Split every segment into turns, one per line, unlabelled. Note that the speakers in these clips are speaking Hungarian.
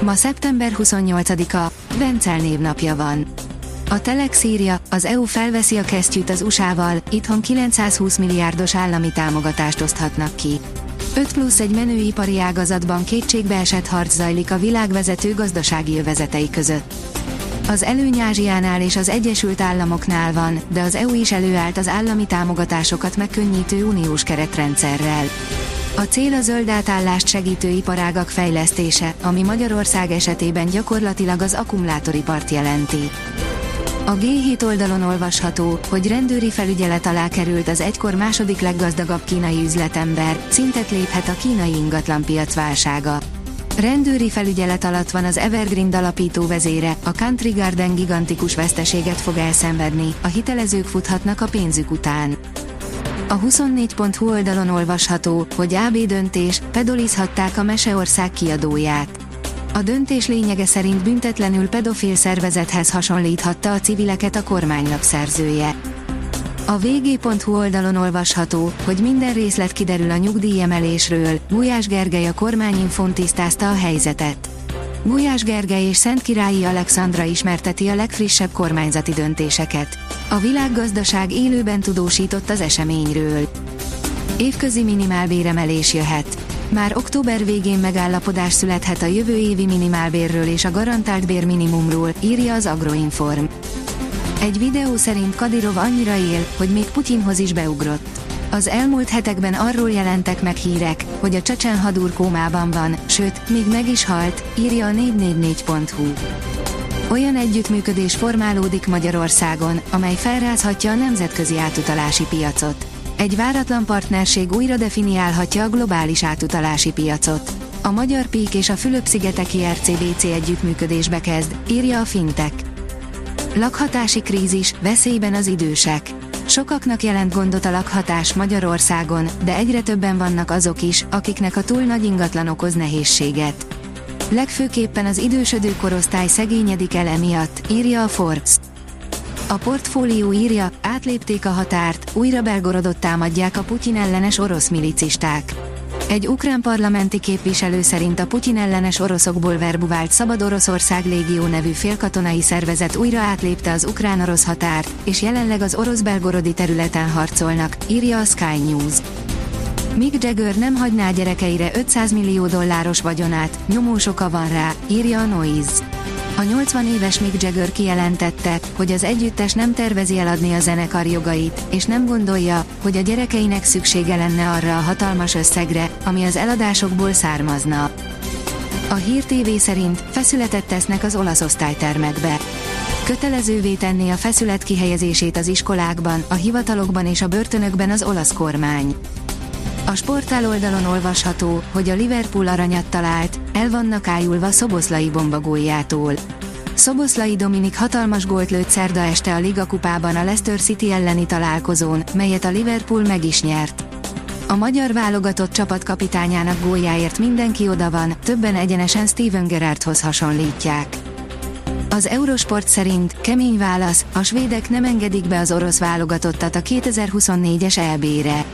Ma szeptember 28-a, Vencel névnapja van. A Telex írja, az EU felveszi a kesztyűt az USA-val, itthon 920 milliárdos állami támogatást oszthatnak ki. 5 plusz egy menőipari ágazatban kétségbeesett harc zajlik a világvezető gazdasági övezetei között. Az előny Ázsiánál és az Egyesült Államoknál van, de az EU is előállt az állami támogatásokat megkönnyítő uniós keretrendszerrel. A cél a zöld átállást segítő iparágak fejlesztése, ami Magyarország esetében gyakorlatilag az akkumulátoripart jelenti. A G7 oldalon olvasható, hogy rendőri felügyelet alá került az egykor második leggazdagabb kínai üzletember, szintet léphet a kínai ingatlanpiac válsága. Rendőri felügyelet alatt van az Evergreen alapító vezére, a Country Garden gigantikus veszteséget fog elszenvedni, a hitelezők futhatnak a pénzük után. A 24.hu oldalon olvasható, hogy AB döntés, pedolizhatták a Meseország kiadóját. A döntés lényege szerint büntetlenül pedofil szervezethez hasonlíthatta a civileket a kormánylap szerzője. A vg.hu oldalon olvasható, hogy minden részlet kiderül a nyugdíjemelésről, Gulyás Gergely a kormányinfon tisztázta a helyzetet. Gulyás Gergely és Szent Királyi Alexandra ismerteti a legfrissebb kormányzati döntéseket. A világgazdaság élőben tudósított az eseményről. Évközi minimálbéremelés jöhet. Már október végén megállapodás születhet a jövő évi minimálbérről és a garantált bérminimumról, írja az Agroinform. Egy videó szerint Kadirov annyira él, hogy még Putyinhoz is beugrott. Az elmúlt hetekben arról jelentek meg hírek, hogy a csecsen hadúr kómában van, sőt, még meg is halt, írja a 444.hu. Olyan együttműködés formálódik Magyarországon, amely felrázhatja a nemzetközi átutalási piacot. Egy váratlan partnerség újra definiálhatja a globális átutalási piacot. A Magyar Pík és a Fülöp-szigeteki RCBC együttműködésbe kezd, írja a Fintech. Lakhatási krízis, veszélyben az idősek. Sokaknak jelent gondot a lakhatás Magyarországon, de egyre többen vannak azok is, akiknek a túl nagy ingatlan okoz nehézséget. Legfőképpen az idősödő korosztály szegényedik el emiatt, írja a Forbes. A portfólió írja, átlépték a határt, újra Belgorodot támadják a Putyin ellenes orosz milicisták. Egy ukrán parlamenti képviselő szerint a Putyin ellenes oroszokból verbuvált Szabad Oroszország Légió nevű félkatonai szervezet újra átlépte az ukrán-orosz határt, és jelenleg az orosz-belgorodi területen harcolnak, írja a Sky News. Mick Jagger nem hagyná gyerekeire 500 millió dolláros vagyonát, nyomós oka van rá, írja a Noise. A 80 éves Mick Jagger kijelentette, hogy az együttes nem tervezi eladni a zenekar jogait, és nem gondolja, hogy a gyerekeinek szüksége lenne arra a hatalmas összegre, ami az eladásokból származna. A Hír TV szerint feszületet tesznek az olasz osztálytermekbe. Kötelezővé tenni a feszület kihelyezését az iskolákban, a hivatalokban és a börtönökben az olasz kormány. A sportál oldalon olvasható, hogy a Liverpool aranyat talált, el vannak ájulva Szoboszlai bombagójától. Szoboszlai Dominik hatalmas gólt lőtt szerda este a Liga kupában a Leicester City elleni találkozón, melyet a Liverpool meg is nyert. A magyar válogatott csapatkapitányának góljáért mindenki oda van, többen egyenesen Steven Gerrardhoz hasonlítják. Az Eurosport szerint kemény válasz, a svédek nem engedik be az orosz válogatottat a 2024-es EB-re.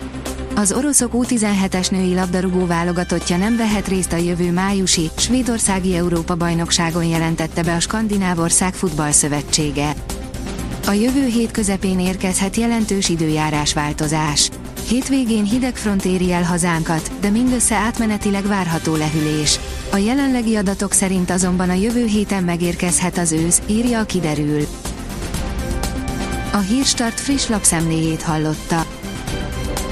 Az oroszok U17-es női labdarúgó válogatottja nem vehet részt a jövő májusi, svédországi Európa-bajnokságon jelentette be a Skandinávország futballszövetsége. A jövő hét közepén érkezhet jelentős időjárás változás. Hétvégén hideg front éri el hazánkat, de mindössze átmenetileg várható lehűlés. A jelenlegi adatok szerint azonban a jövő héten megérkezhet az ősz, írja a kiderül. A Hírstart friss lapszemléjét hallotta.